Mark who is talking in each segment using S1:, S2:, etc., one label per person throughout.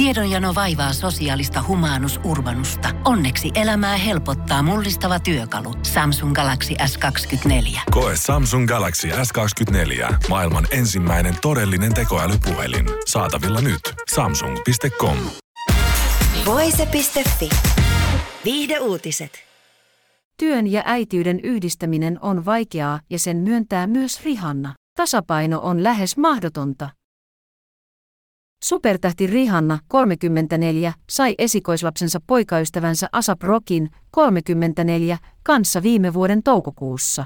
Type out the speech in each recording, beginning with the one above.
S1: Tiedonjano vaivaa sosiaalista humanus urbanusta. Onneksi elämää helpottaa mullistava työkalu. Samsung Galaxy S24.
S2: Koe Samsung Galaxy S24. Maailman ensimmäinen todellinen tekoälypuhelin. Saatavilla nyt. Samsung.com.
S3: Voise.fi. Viihde uutiset.
S4: Työn ja äitiyden yhdistäminen on vaikeaa ja sen myöntää myös Rihanna. Tasapaino on lähes mahdotonta. Supertähti Rihanna, 34, sai esikoislapsensa poikaystävänsä Asap Rockin, 34, kanssa viime vuoden toukokuussa.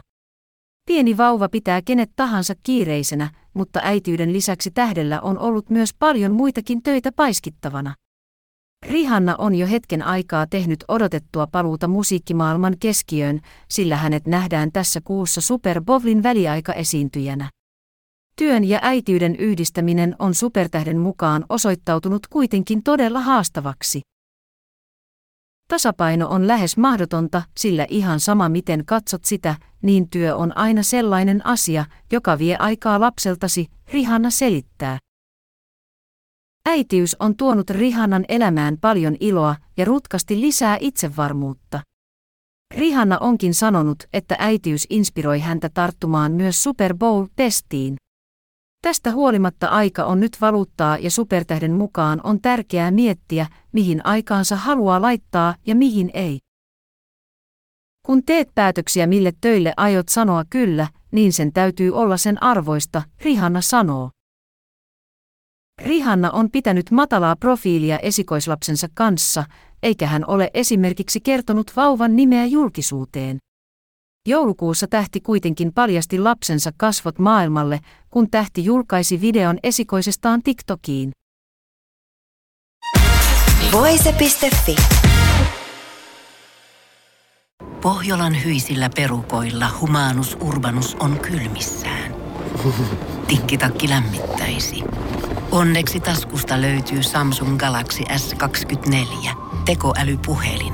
S4: Pieni vauva pitää kenet tahansa kiireisenä, mutta äitiyden lisäksi tähdellä on ollut myös paljon muitakin töitä paiskittavana. Rihanna on jo hetken aikaa tehnyt odotettua paluuta musiikkimaailman keskiöön, sillä hänet nähdään tässä kuussa Super Bowlin väliaikaesiintyjänä. Työn ja äitiyden yhdistäminen on supertähden mukaan osoittautunut kuitenkin todella haastavaksi. Tasapaino on lähes mahdotonta, sillä ihan sama miten katsot sitä, niin työ on aina sellainen asia, joka vie aikaa lapseltasi, Rihanna selittää. Äitiys on tuonut Rihannan elämään paljon iloa ja rutkasti lisää itsevarmuutta. Rihanna onkin sanonut, että äitiys inspiroi häntä tarttumaan myös Super Bowl-testiin. Tästä huolimatta aika on nyt valuuttaa ja supertähden mukaan on tärkeää miettiä, mihin aikaansa haluaa laittaa ja mihin ei. Kun teet päätöksiä mille töille aiot sanoa kyllä, niin sen täytyy olla sen arvoista, Rihanna sanoo. Rihanna on pitänyt matalaa profiilia esikoislapsensa kanssa, eikä hän ole esimerkiksi kertonut vauvan nimeä julkisuuteen. Joulukuussa tähti kuitenkin paljasti lapsensa kasvot maailmalle, kun tähti julkaisi videon esikoisestaan TikTokiin.
S3: Voise.fi.
S1: Pohjolan hyisillä perukoilla humanus urbanus on kylmissään. Tikkitakki lämmittäisi. Onneksi taskusta löytyy Samsung Galaxy S24. Tekoälypuhelin.